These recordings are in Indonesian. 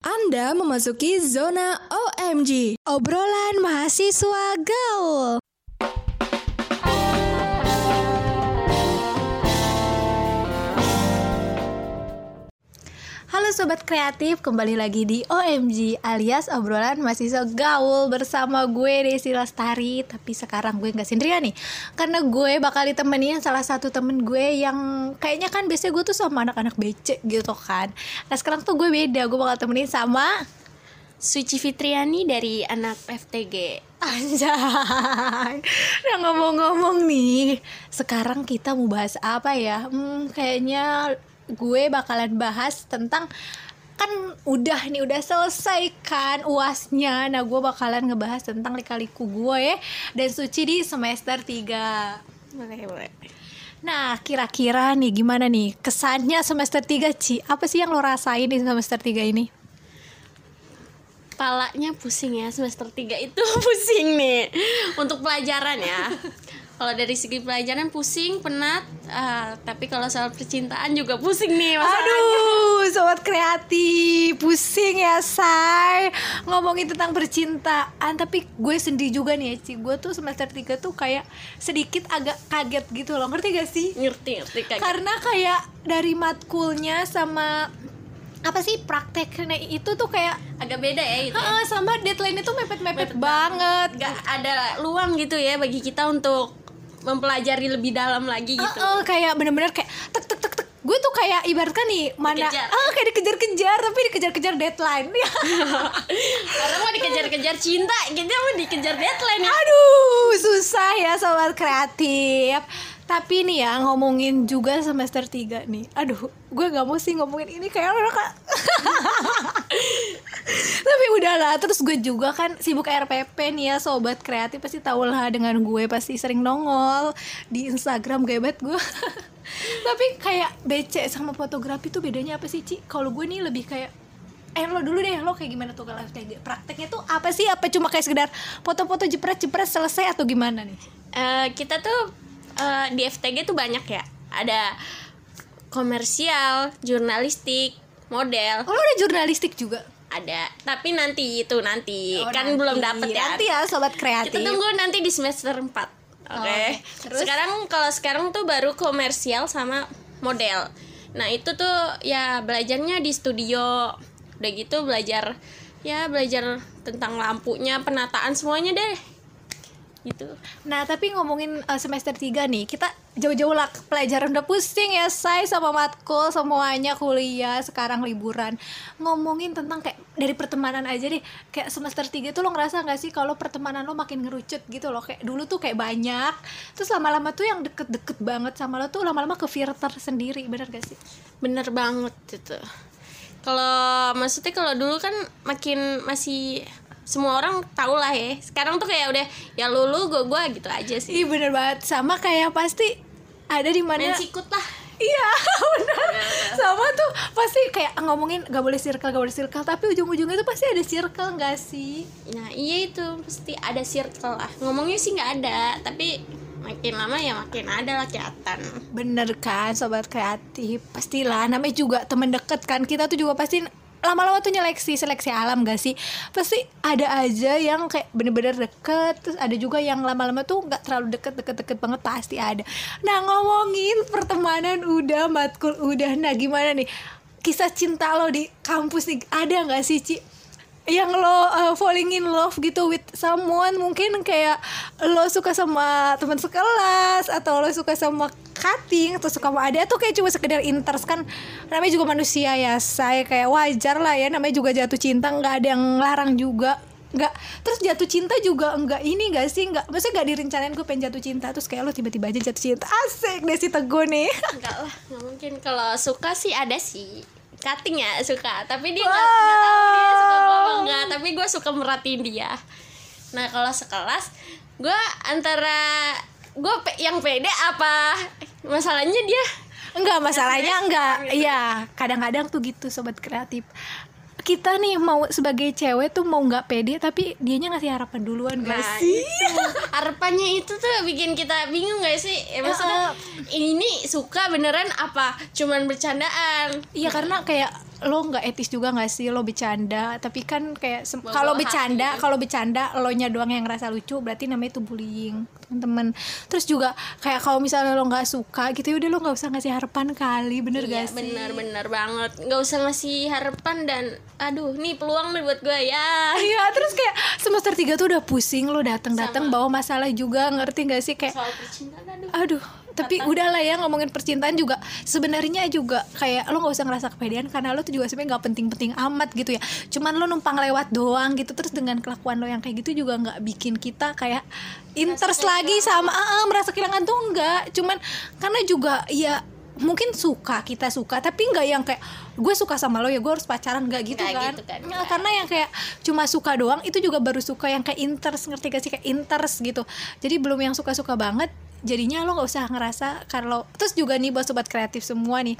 Anda memasuki zona OMG, obrolan mahasiswa gaul. Halo sobat kreatif, kembali lagi di OMG alias obrolan mahasiswa gaul bersama gue Desi Lestari. Tapi sekarang gue nggak sendirian nih, karena gue bakal ditemenin salah satu temen gue yang kayaknya kan biasanya gue tuh sama anak-anak becek gitu kan. Nah sekarang tuh gue beda, gue bakal temenin sama Suci Fitriani dari anak FTG. Anjay Nah ngomong-ngomong nih Sekarang kita mau bahas apa ya hmm, Kayaknya gue bakalan bahas tentang Kan udah nih udah selesai kan uasnya Nah gue bakalan ngebahas tentang lika-liku gue Dan Suci di semester 3 Boleh, boleh. Nah kira-kira nih gimana nih Kesannya semester 3 Ci Apa sih yang lo rasain di semester 3 ini? Palanya pusing ya semester 3 itu pusing nih untuk pelajaran ya. Kalau dari segi pelajaran pusing, penat, ah, tapi kalau soal percintaan juga pusing nih masalahnya. Aduh, sobat kreatif, pusing ya, say. Ngomongin tentang percintaan, tapi gue sendiri juga nih, ya, Ci. Gue tuh semester 3 tuh kayak sedikit agak kaget gitu loh. Ngerti gak sih? Ngerti, ngerti kayak Karena kayak dari matkulnya sama apa sih prakteknya itu tuh kayak agak beda ya itu. ya. Heeh, sama deadline itu mepet-mepet Mepet banget. Gak ada luang gitu ya bagi kita untuk mempelajari lebih dalam lagi gitu. Heeh, kayak bener-bener kayak tek tek tek tek gue tuh kayak ibaratkan nih mana Dikejar. ah kayak dikejar-kejar tapi dikejar-kejar deadline ya Orang mau dikejar-kejar cinta, kita mau dikejar deadline ya. aduh susah ya sobat kreatif tapi nih ya ngomongin juga semester 3 nih aduh gue nggak mau sih ngomongin ini kayak orang kak tapi udahlah terus gue juga kan sibuk RPP nih ya sobat kreatif pasti tau lah dengan gue pasti sering nongol di Instagram gebet gue tapi kayak BC sama fotografi tuh bedanya apa sih Ci? Kalau gue nih lebih kayak Eh lo dulu deh, lo kayak gimana tuh kalau FTG? Prakteknya tuh apa sih? Apa cuma kayak sekedar foto-foto jepret-jepret selesai atau gimana nih? Eh, kita tuh eh, di FTG tuh banyak ya. Ada komersial, jurnalistik, model, Oh lo ada jurnalistik juga? Ada. Tapi nanti itu nanti Oh, kan nanti. belum dapet ya. Nanti ya sobat kreatif Kita tunggu nanti di semester 4 Oke. Oke, terus? Sekarang kalau sekarang tuh baru komersial sama model. Nah, itu tuh ya belajarnya di studio. Udah gitu belajar ya belajar tentang lampunya, penataan semuanya deh. Gitu. Nah tapi ngomongin uh, semester 3 nih Kita jauh-jauh lah pelajaran udah pusing ya Say sama matkul semuanya kuliah Sekarang liburan Ngomongin tentang kayak dari pertemanan aja deh Kayak semester 3 tuh lo ngerasa gak sih kalau pertemanan lo makin ngerucut gitu loh Kayak dulu tuh kayak banyak Terus lama-lama tuh yang deket-deket banget sama lo tuh lama-lama ke filter sendiri Bener gak sih? Bener banget gitu. Kalau maksudnya kalau dulu kan makin masih semua orang tau lah ya. Sekarang tuh kayak udah ya lulu gue gue gitu aja sih. Iya bener banget Sama kayak pasti ada di mana? Main sikut lah. Iya benar. Sama tuh pasti kayak ngomongin gak boleh circle gak boleh circle Tapi ujung-ujungnya tuh pasti ada circle gak sih? Nah iya itu pasti ada circle lah. Ngomongnya sih nggak ada Tapi makin lama ya makin ada lah kelihatan. Bener kan sobat kreatif? Pastilah namanya juga temen deket kan. Kita tuh juga pasti lama-lama tuh nyeleksi seleksi alam gak sih? Pasti ada aja yang kayak bener-bener deket terus ada juga yang lama-lama tuh nggak terlalu deket deket-deket banget pasti ada. Nah ngomongin pertemanan udah matkul udah nah gimana nih? Kisah cinta lo di kampus nih ada nggak sih Ci yang lo uh, falling in love gitu with someone mungkin kayak lo suka sama teman sekelas atau lo suka sama cutting atau suka sama ada atau kayak cuma sekedar interest. Kan namanya juga manusia ya saya kayak wajar lah ya namanya juga jatuh cinta nggak ada yang larang juga. Nggak terus jatuh cinta juga enggak ini gak sih nggak maksudnya nggak direncanain gue pengen jatuh cinta terus kayak lo tiba-tiba aja jatuh cinta. Asik deh si teguh nih. Enggak lah nggak mungkin. Kalau suka sih ada sih Cutting ya suka. Tapi dia nggak nggak tahu dia suka gue apa enggak Tapi gue suka merhatiin dia. Nah kalau sekelas Gue antara Gue pe- yang pede apa? Masalahnya dia Enggak, masalahnya enggak. Iya, kadang-kadang tuh gitu sobat kreatif. Kita nih mau sebagai cewek tuh mau nggak pede tapi dianya ngasih harapan duluan gak Nah, sih? itu. harapannya itu tuh bikin kita bingung gak sih? Ya, maksudnya ini suka beneran apa? Cuman bercandaan. Iya karena kayak lo nggak etis juga nggak sih? Lo bercanda. Tapi kan kayak Bawa kalau bercanda kalau bercanda lo nya doang yang ngerasa lucu berarti namanya itu bullying teman-teman. Terus juga kayak kalau misalnya lo nggak suka gitu ya udah lo nggak usah ngasih harapan kali bener Iya, gak sih? benar-benar banget. Nggak usah ngasih harapan dan aduh nih peluang nih buat gue ya. Iya terus kayak semester 3 tuh udah pusing lo datang-datang bawa masalah juga ngerti gak sih? Kayak soal percintaan aduh. Aduh tapi udahlah ya ngomongin percintaan juga sebenarnya juga kayak lo nggak usah ngerasa kepedean karena lo tuh juga sebenarnya nggak penting-penting amat gitu ya. Cuman lo numpang lewat doang gitu terus dengan kelakuan lo yang kayak gitu juga nggak bikin kita kayak interest lagi sama ah, ah, merasa kehilangan tuh enggak cuman karena juga ya mungkin suka kita suka tapi nggak yang kayak gue suka sama lo ya gue harus pacaran nggak gitu Nggak kan, gitu kan, Nah, karena yang kayak cuma suka doang itu juga baru suka yang kayak interest ngerti gak sih? Kayak interest gitu. Jadi belum yang suka-suka banget jadinya lo nggak usah ngerasa kalau terus juga nih buat sobat kreatif semua nih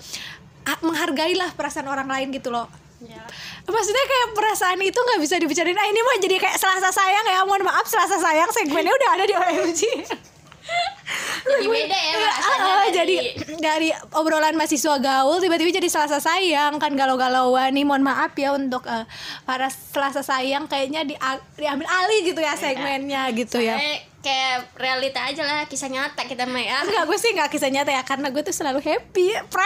ah, menghargailah perasaan orang lain gitu loh ya. maksudnya kayak perasaan itu nggak bisa dibicarain ah ini mah jadi kayak selasa sayang ya mohon maaf selasa sayang segmennya udah ada di OMG jadi beda ya rasanya Ah, dari- jadi dari obrolan mahasiswa gaul tiba-tiba jadi selasa sayang. Kan galau-galauan nih mohon maaf ya untuk eh, para selasa sayang kayaknya di, diambil alih gitu ya segmennya gitu ya. Kayak realita aja lah kisah nyata kita mah ya. Enggak, gue sih nggak kisah nyata ya karena gue tuh selalu happy, pre.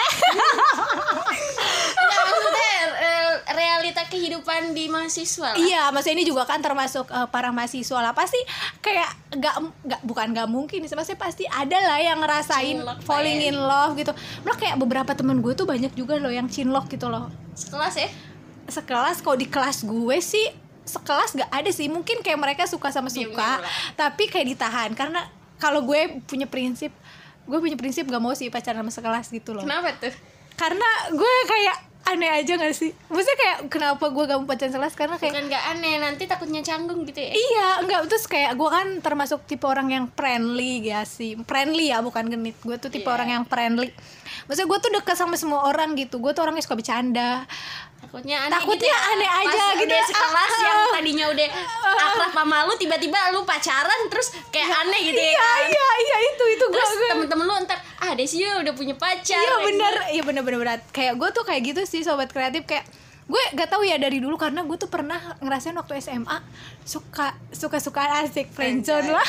Nggak, maksudnya realita kehidupan di mahasiswa lah iya, maksudnya ini juga kan termasuk eh, para mahasiswa lah. Pasti kayak nggak nggak bukan nggak mungkin sih, maksudnya pasti ada lah yang ngerasain Cinlok, falling ya. in love gitu. Malah kayak beberapa temen gue tuh banyak juga loh yang cinlok gitu loh. sekelas ya Sekelas kalau di kelas gue sih sekelas gak ada sih mungkin kayak mereka suka sama suka tapi kayak ditahan karena kalau gue punya prinsip gue punya prinsip gak mau sih pacaran sama sekelas gitu loh kenapa tuh karena gue kayak aneh aja gak sih maksudnya kayak kenapa gue gak mau pacaran sekelas karena kayak bukan nggak aneh nanti takutnya canggung gitu ya iya enggak terus kayak gue kan termasuk tipe orang yang friendly ya sih friendly ya bukan genit gue tuh tipe Iya. orang yang friendly maksudnya gue tuh deket sama semua orang gitu gue tuh orangnya suka bercanda takutnya aneh Takutnya gitu ya. aneh aja Pas gitu. udah sekelas Ah, yang tadinya udah akrab sama lu tiba-tiba lu pacaran terus kayak aneh gitu ya iya kan? iya iya itu itu gue terus temen-temen lu ntar ah Desi udah punya pacar iya bener gitu. iya bener bener bener kayak gue tuh kayak gitu sih sobat kreatif kayak gue gak tahu ya dari dulu karena gue tuh pernah ngerasain waktu SMA suka suka suka asik friendzone lah.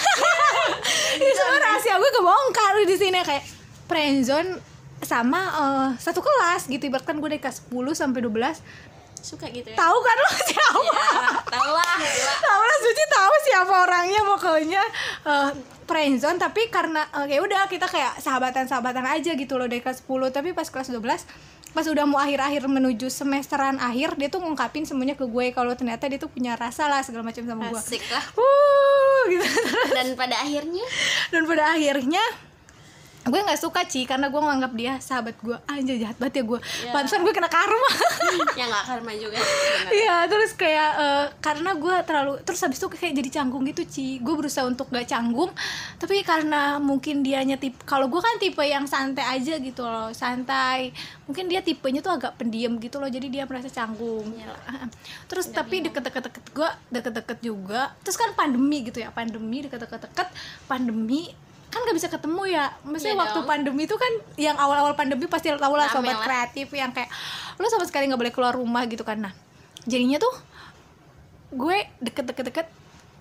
Ini semua rahasia gue kebongkar di sini kayak friendzone sama eh, satu kelas gitu. Ibaratkan gue dari kelas 10 sampai 12 suka gitu ya? Tahu kan lo siapa? Ya tau lah tahu lah. Suci tahu siapa orangnya pokoknya uh, friendzone. Tapi karena uh, ya udah kita kayak sahabatan-sahabatan aja gitu loh dari kelas 10 tapi pas kelas 12 pas udah mau akhir-akhir menuju semesteran akhir dia tuh ngungkapin semuanya ke gue kalau ternyata dia tuh punya rasa lah segala macam sama gue. Asik lah. Uh gitu. Dan pada akhirnya? Dan pada akhirnya gue nggak suka Ci karena gue nganggap dia sahabat gue. Anjir jahat banget ya gue. Ya. pantesan gue kena karma. Ya nggak karma juga. Iya terus kayak eh, karena gue terlalu terus habis itu kayak jadi canggung gitu Ci. Gue berusaha untuk gak canggung tapi karena mungkin dianya tipe kalau gue kan tipe yang santai aja gitu loh santai. Mungkin dia tipenya tuh agak pendiam gitu loh jadi dia merasa canggung. Iyalah. terus tapi deket-deket deket gue deket-deket juga. Terus kan pandemi gitu ya pandemi deket-deket deket pandemi kan gak bisa ketemu ya maksudnya Iya waktu dong. pandemi itu kan yang awal-awal pandemi pasti tau lah sobat lah. kreatif yang kayak lo sama sekali nggak boleh keluar rumah gitu kan nah jadinya tuh gue deket-deket-deket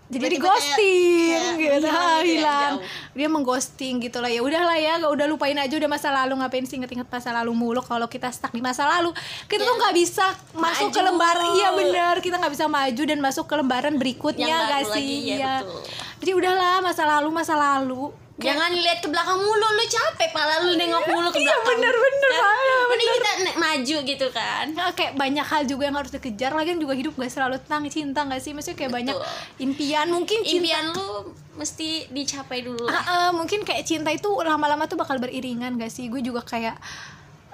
jadi di ghosting kayak- gitu kayak ah, hilang gitu ya, hilang jauh. dia mengghosting gitu lah ya udahlah ya gak udah lupain aja udah masa lalu ngapain sih inget-inget masa lalu mulu kalau kita stuck di masa lalu kita tuh nggak bisa masuk ke Maju. lembaran iya bener kita nggak bisa maju dan masuk ke lembaran berikutnya Yang gak lagi, sih ya, Iya. betul. jadi udahlah masa lalu masa lalu Jangan lihat ke belakang mulu, lu capek pala lu nengok mulu ke Iya, belakang. bener-bener, Kan? Pala, Mending kita ne- maju gitu kan. Nah, kayak banyak hal juga yang harus dikejar lagi juga hidup gak selalu tentang cinta gak sih maksudnya kayak banyak Betul. impian mungkin cinta Impian lu mesti dicapai dulu lah. Ah, ah, mungkin kayak cinta itu lama-lama tuh bakal beriringan gak sih gue juga kayak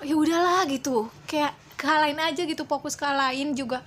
ya udahlah gitu kayak ke hal lain aja gitu fokus ke hal lain juga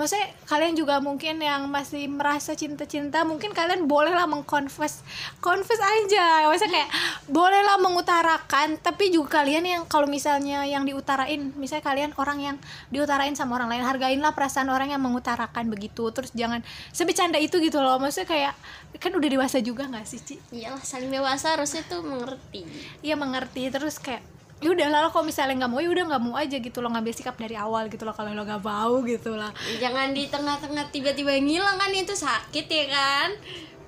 maksudnya kalian juga mungkin yang masih merasa cinta-cinta mungkin kalian bolehlah mengconfess confess aja maksudnya kayak bolehlah mengutarakan tapi juga kalian yang kalau misalnya yang diutarain misalnya kalian orang yang diutarain sama orang lain hargainlah perasaan orang yang mengutarakan begitu terus jangan sebecanda itu gitu loh maksudnya kayak kan udah dewasa juga nggak sih Ci? Iyalah saling dewasa harusnya tuh mengerti. Iya mengerti terus kayak ya udah lah kalau misalnya nggak mau ya udah nggak mau aja gitu loh ngambil sikap dari awal gitu loh kalau lo nggak mau gitu lah. Jangan di tengah-tengah tiba-tiba ngilang kan itu sakit ya kan?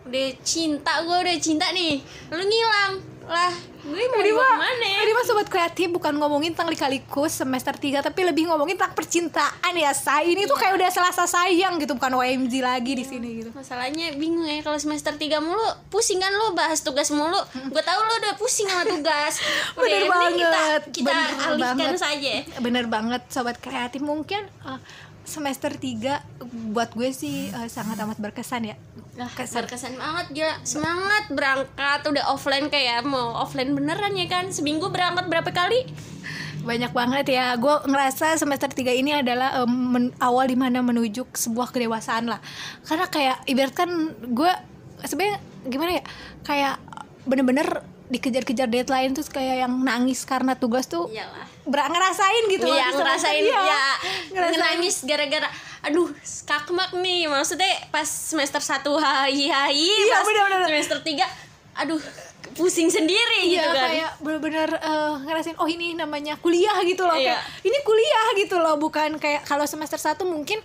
Udah cinta gue udah cinta nih lu ngilang. Lah gue mau dibawa ke mana? ya? ini mah sobat kreatif bukan ngomongin tentang lika-liku semester 3 tapi lebih ngomongin tentang percintaan ya say. Ini tuh kayak udah selasa sayang gitu bukan OMG lagi di sini gitu. Masalahnya bingung ya kalau semester 3 mulu pusing kan lu bahas tugas mulu. Gue tahu lu udah pusing sama tugas. Udah, Bener penting kita, banget, kita bener alihkan banget. saja. Bener banget sobat kreatif. Mungkin uh, semester 3 buat gue sih uh, sangat amat berkesan ya. Kesan. berkesan banget gila. Semangat berangkat. Udah offline kayak mau offline beneran ya kan? Seminggu berangkat berapa kali? Banyak banget ya. Gue ngerasa semester 3 ini adalah um, men- awal di mana menuju sebuah kedewasaan lah. Karena kayak ibaratkan gue sebenarnya gimana ya? Kayak bener-bener dikejar-kejar deadline terus kayak yang nangis karena tugas tuh iyalah. Ber- ngerasain gitu loh Iya semester- ngerasain iya, ya ngerasain. nangis gara-gara aduh kakmak nih. Maksudnya pas semester 1 hai hai Iya, pas bener-bener. semester 3 aduh pusing sendiri Iya gitu kan. kayak bener-bener eh, ngerasain oh ini namanya kuliah gitu loh. Iya. kayak ini kuliah gitu loh bukan kayak kalau semester 1 mungkin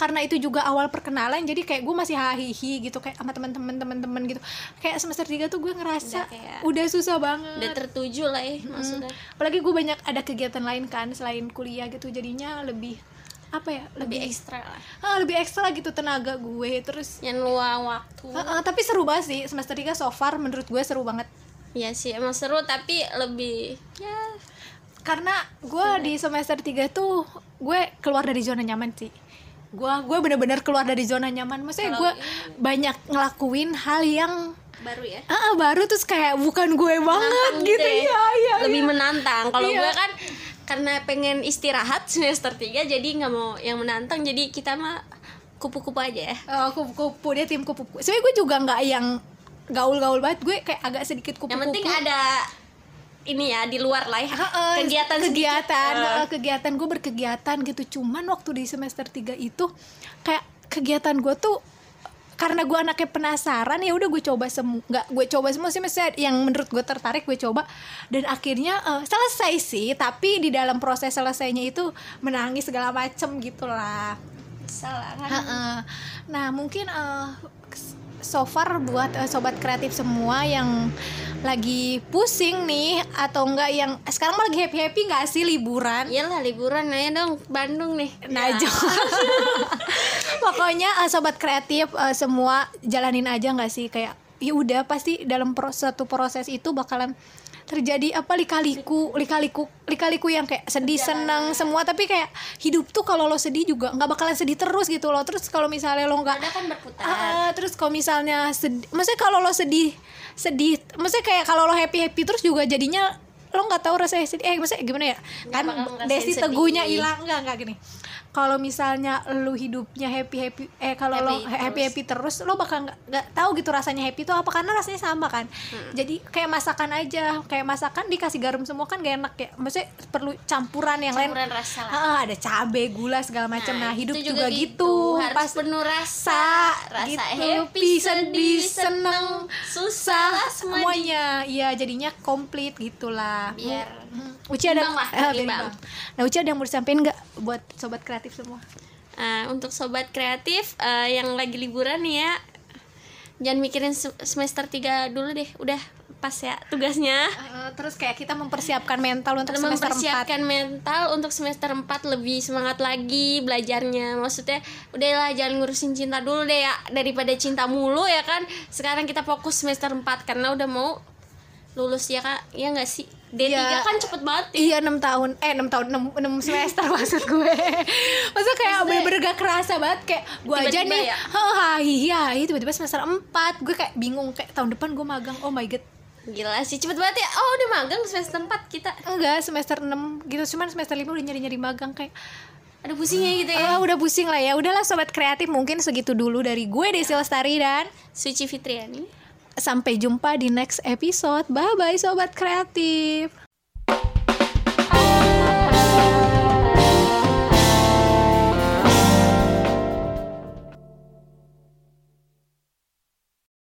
karena itu juga awal perkenalan jadi kayak gue masih hahihi gitu kayak sama teman-teman teman-teman gitu. Kayak semester 3 tuh gue ngerasa Udah kayak- udah susah banget. udah tertuju lah ya maksudnya. Apalagi gue banyak ada kegiatan lain kan selain kuliah gitu jadinya lebih apa ya lebih lebih ekstra lah. Ah, lebih ekstra gitu tenaga gue terus yang luang waktu. Ah, ah, tapi seru banget sih semester 3 so far menurut gue seru banget. Iya sih emang seru tapi lebih ya. Karena gue di semester 3 tuh gue keluar dari zona nyaman sih gue gue bener-bener keluar dari zona nyaman. Maksudnya gue banyak ngelakuin hal yang baru ya? Ah baru terus kayak bukan gue banget Menantang gitu. ya. ya lebih iya. menantang. Kalau Iya. gue kan karena pengen istirahat semester 3 jadi nggak mau yang menantang. Jadi kita mah kupu-kupu aja ya. Oh, kupu-kupu. Dia tim kupu-kupu. Sebenarnya gue juga nggak yang gaul-gaul banget. Gue kayak agak sedikit kupu-kupu. yang penting ada ini ya di luar lah ya. Heeh, kegiatan kegiatan eh, kegiatan gue berkegiatan gitu. Cuman waktu di semester 3 itu kayak kegiatan gue tuh karena gue anaknya penasaran ya udah gue coba semua nggak gue coba semua sih misalnya yang menurut gue tertarik gue coba. Dan akhirnya eh, selesai sih tapi di dalam proses selesainya itu menangis segala macem gitulah. Salah kan? Heeh. Nah mungkin eh, so far buat eh, sobat kreatif semua yang lagi pusing nih atau enggak yang sekarang mah lagi happy happy nggak sih liburan? iyalah liburan aja dong Bandung nih Najwa. Pokoknya eh, sobat kreatif eh, semua jalanin aja nggak sih kayak ya udah pasti dalam proses satu proses itu bakalan terjadi apa lika-liku lika-liku lika-liku yang kayak sedih senang semua tapi kayak hidup tuh kalau lo sedih juga nggak bakalan sedih terus gitu loh terus kalau misalnya lo nggak kan berputar Ah, terus kalau misalnya sedih, maksudnya kalau lo sedih, sedih, maksudnya kayak kalau lo happy happy terus juga jadinya lo nggak tahu rasanya sedih. Eh, maksudnya gimana ya? kan desi teguhnya hilang nggak nggak gini. Kalau misalnya lo hidupnya happy happy, eh kalau lo Happy happy happy terus, lo bakal nggak tahu gitu rasanya happy itu apa karena rasanya sama kan. Hmm. Jadi kayak masakan aja, kayak masakan dikasih garam semua kan gak enak ya. Maksudnya perlu campuran yang lain. campuran rasa lah Ah, ada cabe, gula segala macam. Nah, hidup itu juga, gitu. harus Pas penuh rasa rasa gitu. happy Sedih, seneng, susah semuanya iya jadinya komplit gitulah biar Hmm. Uci ada lah, imbang. nah Uci ada yang mau disampaikan nggak buat sobat kreatif semua? Ah, untuk sobat kreatif eh, yang lagi liburan nih ya jangan mikirin se- semester 3 dulu deh udah pas ya tugasnya. Eh, terus kayak kita mempersiapkan mental untuk semester 4 mempersiapkan mental untuk semester 4 lebih semangat lagi belajarnya. Maksudnya udahlah jangan ngurusin cinta dulu deh ya daripada cinta mulu ya kan. Sekarang kita fokus semester 4 karena udah mau lulus ya kak. Ya nggak sih D3 Iya. kan cepet banget ya. Iya 6 tahun. Eh 6 tahun 6, 6 semester maksud gue. Maksudnya kayak bener-bener gak kerasa banget. Kayak gue aja Tiba-tiba nih ya? Hahaha iya tiba-tiba semester 4 Gue kayak bingung Kayak tahun depan gue magang. Oh my god. Gila sih cepet banget ya. Oh udah magang semester 4 kita. Enggak semester 6 gitu. Cuman semester 5 udah nyari-nyari magang Kayak ada pusingnya gitu ya? Ah, udah pusing lah ya. Udahlah sobat kreatif mungkin segitu dulu dari gue Desi Lestari dan Suci Fitriani sampai jumpa di next episode. Bye bye sobat kreatif.